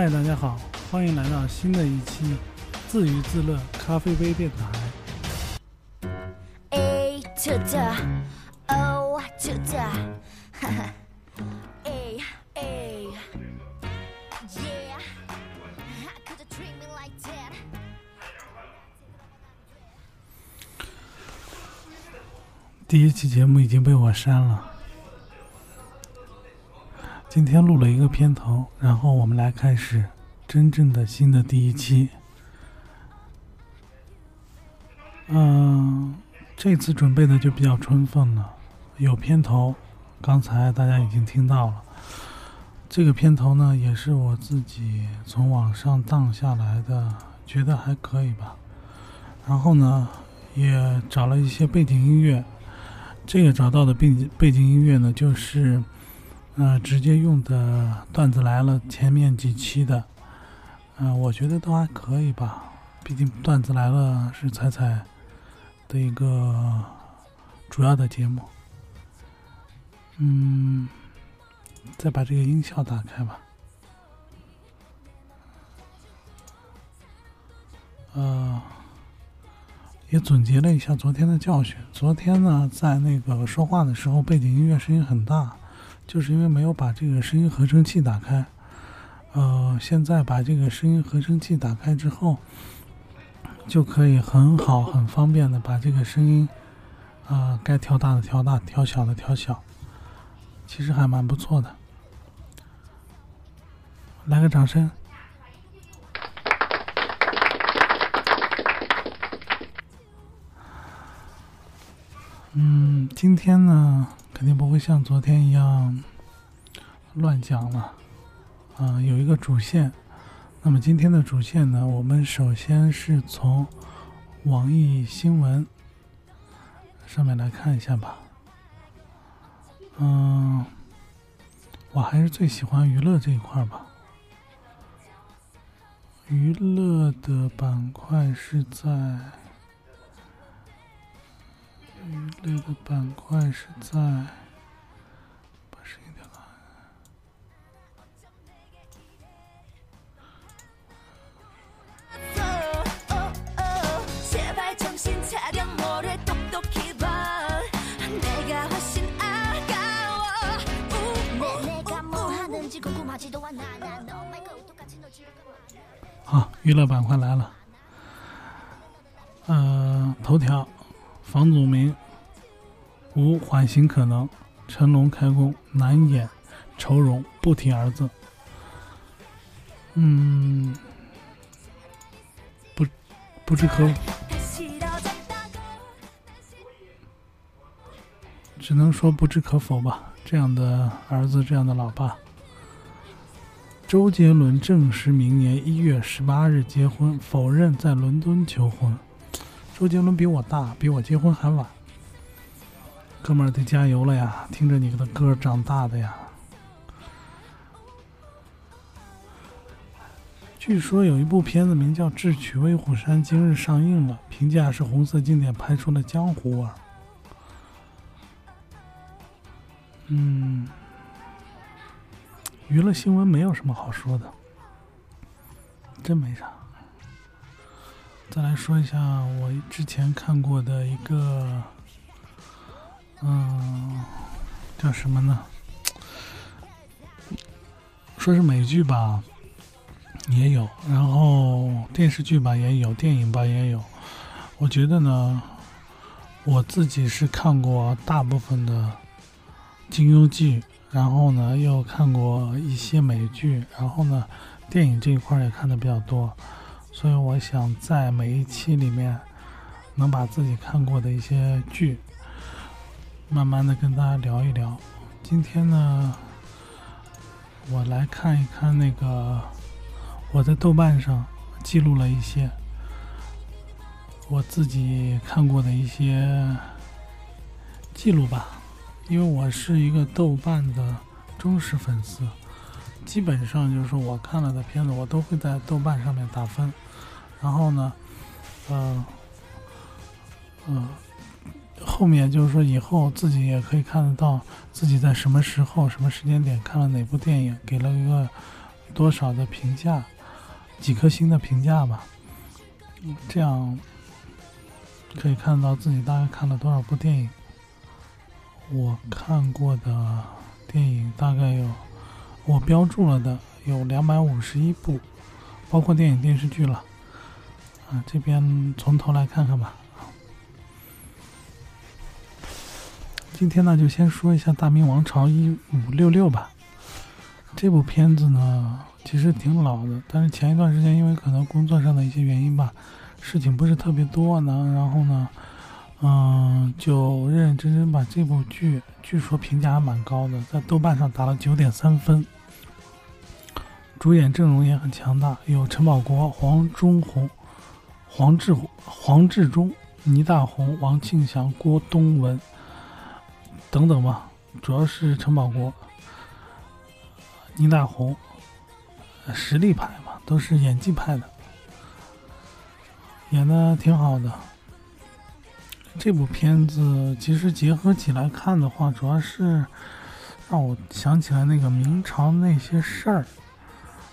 嗨，大家好，欢迎来到新的一期自娱自乐咖啡杯电台。A to the O to the A A Yeah I could dream it like that 第一期节目已经被我删了，今天录了一个片头，然后我们来开始真正的新的第一期。嗯，这次准备的就比较充分了，有片头，刚才大家已经听到了。这个片头呢，也是我自己从网上荡下来的，觉得还可以吧。然后呢，也找了一些背景音乐。这个找到的背景背景音乐呢，就是呃直接用的段子来了前面几期的，嗯、呃，我觉得都还可以吧。毕竟段子来了是彩彩的一个主要的节目。嗯，再把这个音效打开吧。呃。也总结了一下昨天的教训。昨天呢，在那个说话的时候，背景音乐声音很大，就是因为没有把这个声音合成器打开。呃，现在把这个声音合成器打开之后，就可以很好、很方便的把这个声音，啊，该调大的调大，调小的调小，其实还蛮不错的。来个掌声。嗯，今天呢，肯定不会像昨天一样乱讲了。啊、有一个主线。那么今天的主线呢，我们首先是从网易新闻上面来看一下吧。嗯，我还是最喜欢娱乐这一块吧。娱乐的板块是在。娱乐的板块是在把声音调大。好，娱乐板块来了。嗯，头条。房祖名无缓刑可能，成龙开工难掩愁容，不提儿子。嗯，不，不知可，只能说不知可否吧。这样的儿子，这样的老爸。周杰伦证实明年一月十八日结婚，否认在伦敦求婚。周杰伦比我大，比我结婚还晚。哥们儿得加油了呀！听着你的歌长大的呀。据说有一部片子名叫《智取威虎山》，今日上映了，评价是红色经典拍出了江湖味。嗯，娱乐新闻没有什么好说的，真没啥。再来说一下我之前看过的一个，嗯，叫什么呢？说是美剧吧，也有，然后电视剧吧也有，电影吧也有。我觉得呢，我自己是看过大部分的金庸剧，然后呢又看过一些美剧，然后呢电影这一块也看的比较多，所以我想在每一期里面能把自己看过的一些剧，慢慢的跟大家聊一聊。今天呢，我来看一看那个我在豆瓣上记录了一些我自己看过的一些记录吧。因为我是一个豆瓣的忠实粉丝，基本上就是说我看了的片子，我都会在豆瓣上面打分。然后呢，呃，呃，后面就是说以后自己也可以看得到自己在什么时候、什么时间点看了哪部电影，给了一个多少的评价，几颗星的评价吧。这样可以看到自己大概看了多少部电影。我看过的电影大概有，我标注了的有两百五十一部，包括电影电视剧了。啊，这边从头来看看吧。今天呢，就先说一下《大明王朝一五六六》吧。这部片子呢，其实挺老的，但是前一段时间因为可能工作上的一些原因吧，事情不是特别多呢，然后呢，嗯，就认认真真把这部剧，据说评价还蛮高的，在豆瓣上打了九点三分。主演阵容也很强大，有陈宝国、黄忠宏、黄志黄志忠、倪大红、王庆祥、郭东文等等吧，主要是陈宝国。倪大红，实力派嘛，都是演技派的，演的挺好的。这部片子其实结合起来看的话，主要是让我想起来那个明朝那些事儿，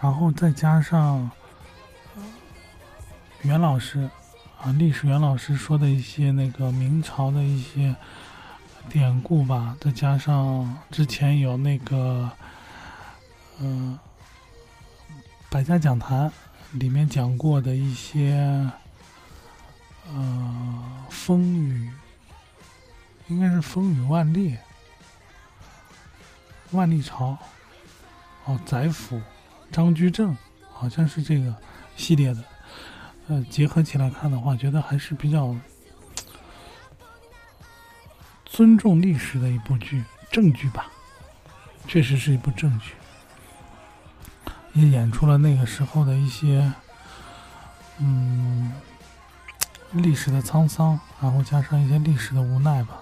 然后再加上袁老师啊，历史袁老师说的一些那个明朝的一些典故吧，再加上之前有那个。嗯，百家讲坛里面讲过的一些，呃，风雨，应该是风雨万历，万历朝，哦，宰辅，张居正，好像是这个系列的，呃，结合起来看的话，觉得还是比较尊重历史的一部剧，正剧吧，确实是一部正剧。也演出了那个时候的一些，嗯，历史的沧桑，然后加上一些历史的无奈吧，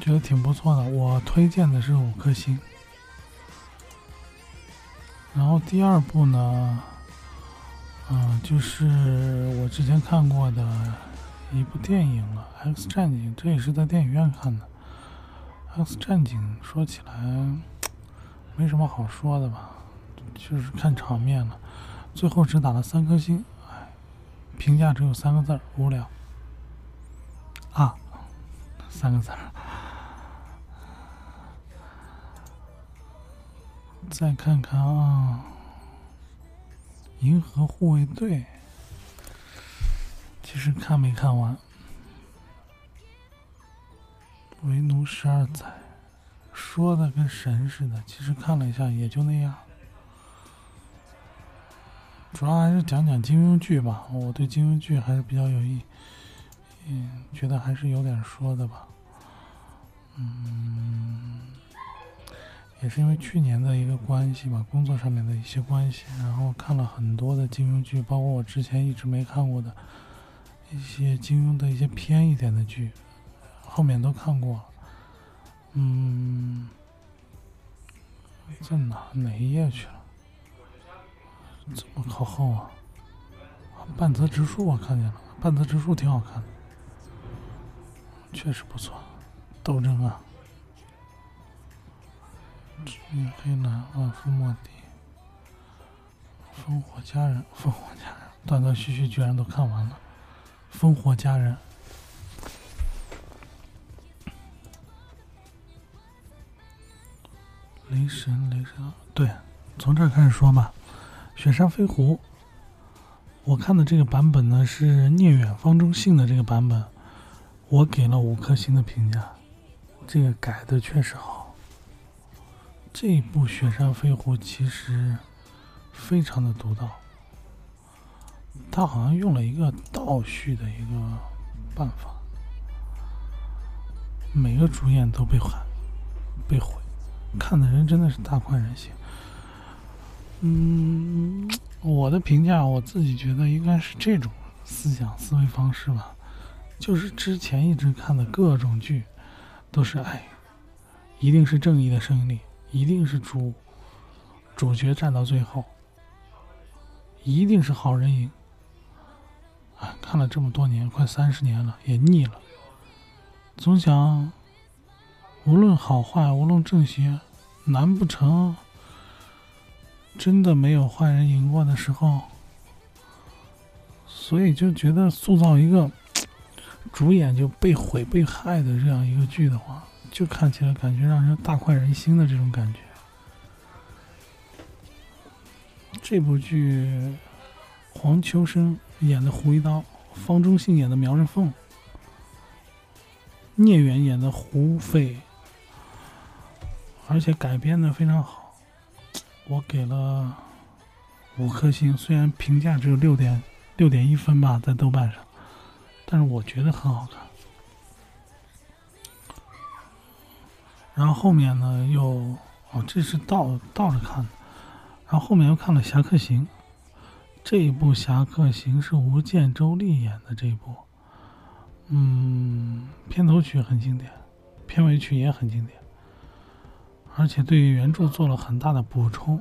觉得挺不错的。我推荐的是五颗星。然后第二部呢，嗯，就是我之前看过的一部电影了，《X 战警》，这也是在电影院看的。《X 战警》说起来。没什么好说的吧，就是看场面了。最后只打了三颗星，哎，评价只有三个字儿：无聊。啊，三个字儿。再看看啊，银河护卫队，其实看没看完。为奴十二载。说的跟神似的，其实看了一下也就那样。主要还是讲讲金庸剧吧，我对金庸剧还是比较有意，嗯，觉得还是有点说的吧。也是因为去年的一个关系吧，工作上面的一些关系，然后看了很多的金庸剧，包括我之前一直没看过的一些金庸的一些偏一点的剧，后面都看过了。嗯，在哪哪一页去了？怎么靠后啊？半泽直树我看见了，半泽直树挺好看的，确实不错。斗争啊，赤黑蓝，万夫莫敌，烽火佳人，烽火佳人，断断续续居然都看完了，烽火佳人。雷神，雷神，对，从这开始说吧。雪山飞狐，我看的这个版本呢是聂远方中信的这个版本，我给了五颗星的评价。这个改的确实好。这一部雪山飞狐其实非常的独到，他好像用了一个倒叙的一个办法，每个主演都被喊，被毁。看的人真的是大快人心。嗯，我的评价，我自己觉得应该是这种思想思维方式吧。就是之前一直看的各种剧，都是哎，一定是正义的胜利，一定是主主角站到最后，一定是好人赢。哎，看了这么多年，快三十年了，也腻了，总想。无论好坏，无论正邪，难不成真的没有坏人赢过的时候，所以就觉得塑造一个 主演就被毁被害的这样一个剧的话，就看起来感觉让人大快人心的这种感觉。这部剧，黄秋生演的胡一刀，方中信演的苗人凤，聂远演的胡斐，而且改编的非常好，我给了五颗星。虽然评价只有六点六点一分吧，在豆瓣上，但是我觉得很好看。然后后面呢，又哦，这是倒倒着看的。然后后面又看了《侠客行》，这一部《侠客行》是吴建周立演的这一部，嗯，片头曲很经典，片尾曲也很经典，而且对于原著做了很大的补充，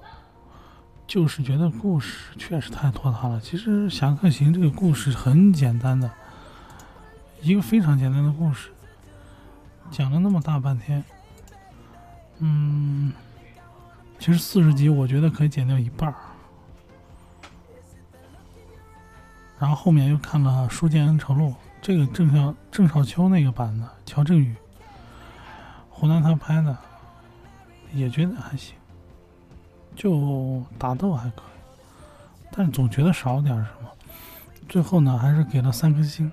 就是觉得故事确实太拖沓了。其实《侠客行》这个故事很简单的，一个非常简单的故事，讲了那么大半天，嗯。其实四十集我觉得可以减掉一半儿，然后后面又看了《书剑恩仇录》，这个郑少郑少秋那个版的，乔振宇，湖南他拍的，也觉得还行，就打斗还可以，但总觉得少点什么，最后呢还是给了三颗星，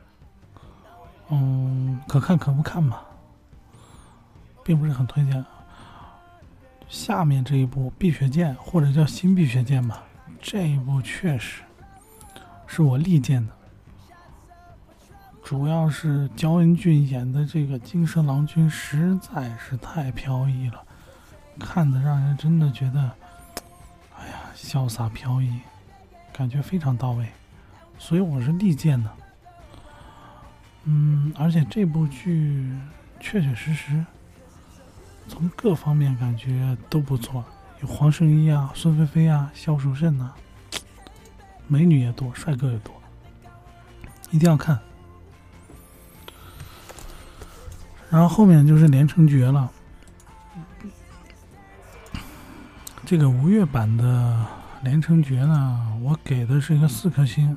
嗯，可看可不看吧，并不是很推荐。下面这一部《碧血剑》或者叫《新碧血剑》吧，这一部确实是我力荐的。主要是焦恩俊演的这个金蛇郎君实在是太飘逸了，看的让人真的觉得，哎呀，潇洒飘逸，感觉非常到位，所以我是力荐的。嗯，而且这部剧确确实实。从各方面感觉都不错，有黄圣依啊、孙菲菲啊、萧淑慎呐，美女也多，帅哥也多，一定要看。然后后面就是《连城诀》了，这个吴越版的《连城诀》呢，我给的是一个四颗星，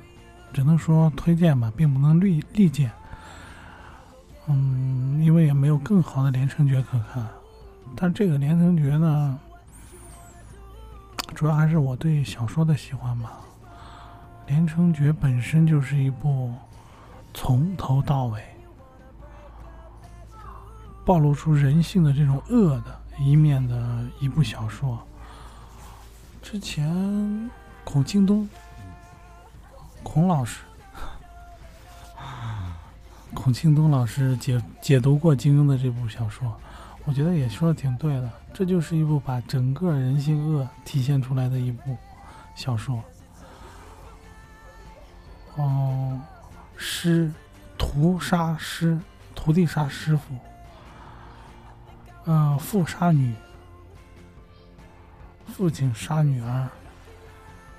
只能说推荐吧，并不能力力荐。嗯，因为也没有更好的《连城诀》可看。但这个《连城诀》呢，主要还是我对小说的喜欢吧。《连城诀》本身就是一部从头到尾暴露出人性的这种恶的一面的一部小说。之前孔庆东，孔老师，孔庆东老师解解读过金庸的这部小说。我觉得也说的挺对的，这就是一部把整个人性恶体现出来的一部小说。哦，师徒杀师，徒弟杀师傅，嗯，父杀女，父亲杀女儿，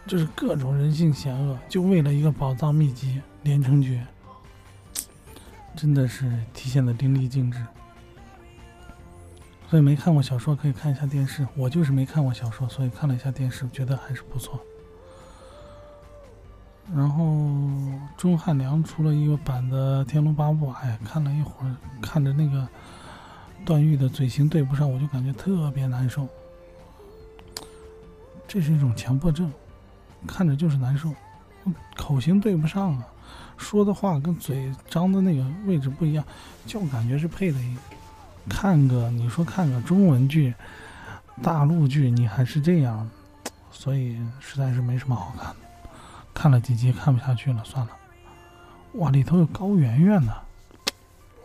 就是各种人性险恶，就为了一个宝藏秘籍《连城诀》，真的是体现的淋漓尽致。所以没看过小说可以看一下电视，我就是没看过小说，所以看了一下电视，觉得还是不错。然后钟汉良出了一个版的《天龙八部》，哎，看了一会儿，看着那个段誉的嘴型对不上，我就感觉特别难受。这是一种强迫症，看着就是难受，口型对不上啊，说的话跟嘴张的那个位置不一样，就感觉是配的音。看个，你说看个中文剧、大陆剧，你还是这样，所以实在是没什么好看的。看了几集看不下去了，算了。哇，里头有高圆圆呢，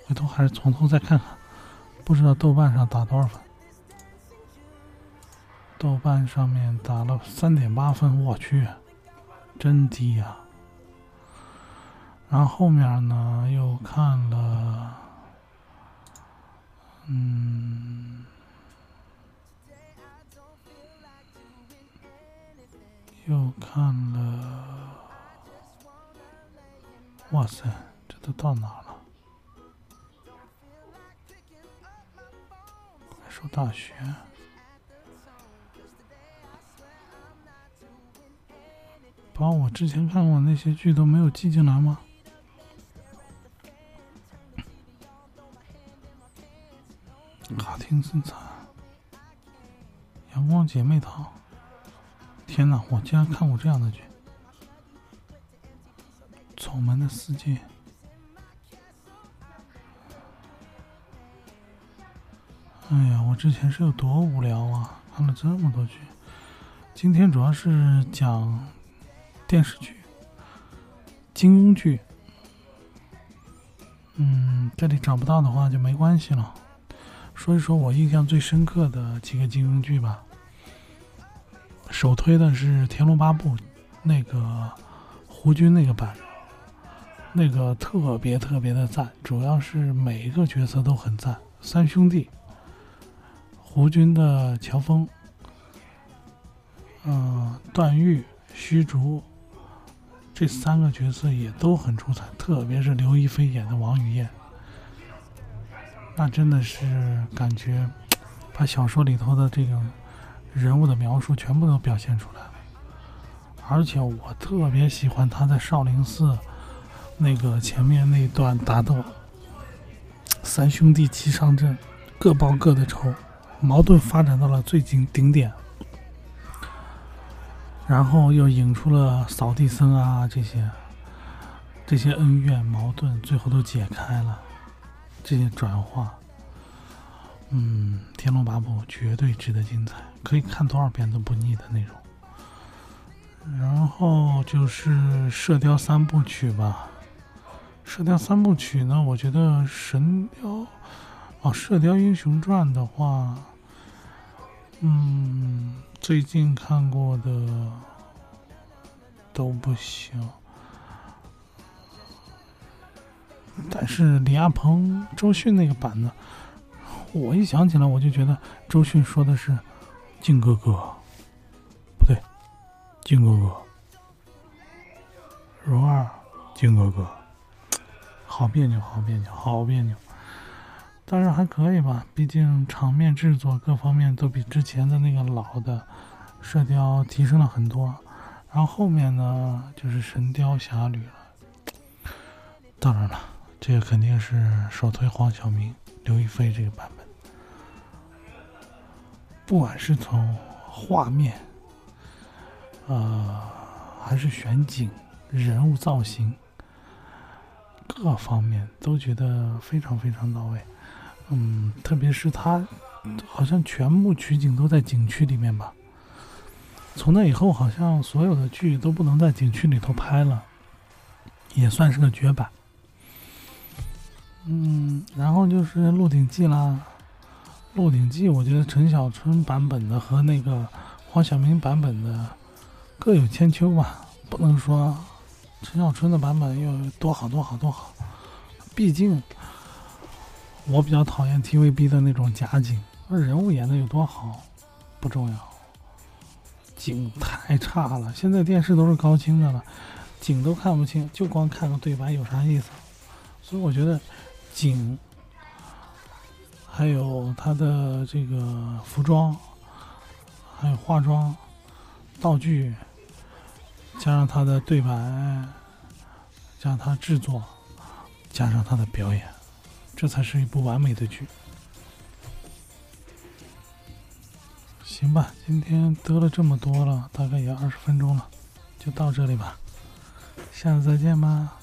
回头还是从头再看看。不知道豆瓣上打多少分？豆瓣上面打了三点八分，我去，真低呀。然后后面呢，又看了。嗯，又看了，哇塞，这都到哪了？怪兽大学，把我之前看过那些剧都没有记进来吗？卡汀森惨，阳光姐妹淘。天哪，我竟然看过这样的剧！丑门的世界。哎呀，我之前是有多无聊啊！看了这么多剧，今天主要是讲电视剧、金庸剧。嗯，这里找不到的话就没关系了。说一说我印象最深刻的几个金庸剧吧。首推的是《天龙八部》，那个胡军那个版，那个特别特别的赞，主要是每一个角色都很赞。三兄弟，胡军的乔峰，嗯，段誉、虚竹，这三个角色也都很出彩，特别是刘亦菲演的王语嫣。那真的是感觉，把小说里头的这个人物的描述全部都表现出来了。而且我特别喜欢他在少林寺那个前面那段打斗，三兄弟齐上阵，各报各的仇，矛盾发展到了最顶顶点，然后又引出了扫地僧啊这些这些恩怨矛盾，最后都解开了。这些转化，嗯，《天龙八部》绝对值得精彩，可以看多少遍都不腻的那种。然后就是《射雕三部曲》吧，《射雕三部曲》呢，我觉得《神雕》哦，《射雕英雄传》的话，嗯，最近看过的都不行。但是李亚鹏、周迅那个版的，我一想起来我就觉得周迅说的是“靖哥哥”，不对，“靖哥哥”，蓉儿，“靖哥哥”，好别扭，好别扭，好别扭。但是还可以吧，毕竟场面制作各方面都比之前的那个老的《射雕》提升了很多。然后后面呢，就是《神雕侠侣》了。当然了。这个肯定是首推黄晓明、刘亦菲这个版本。不管是从画面，呃，还是选景、人物造型，各方面都觉得非常非常到位。嗯，特别是他好像全部取景都在景区里面吧。从那以后，好像所有的剧都不能在景区里头拍了，也算是个绝版。嗯，然后就是《鹿鼎记》啦，《鹿鼎记》我觉得陈小春版本的和那个黄晓明版本的各有千秋吧，不能说陈小春的版本有多好多好多好，毕竟我比较讨厌 TVB 的那种假景，那人物演的有多好不重要，景太差了，现在电视都是高清的了，景都看不清，就光看个对白有啥意思？所以我觉得。景，还有他的这个服装，还有化妆、道具，加上他的对白，加上他制作，加上他的表演，这才是一部完美的剧。行吧，今天得了这么多了，大概也二十分钟了，就到这里吧，下次再见吧。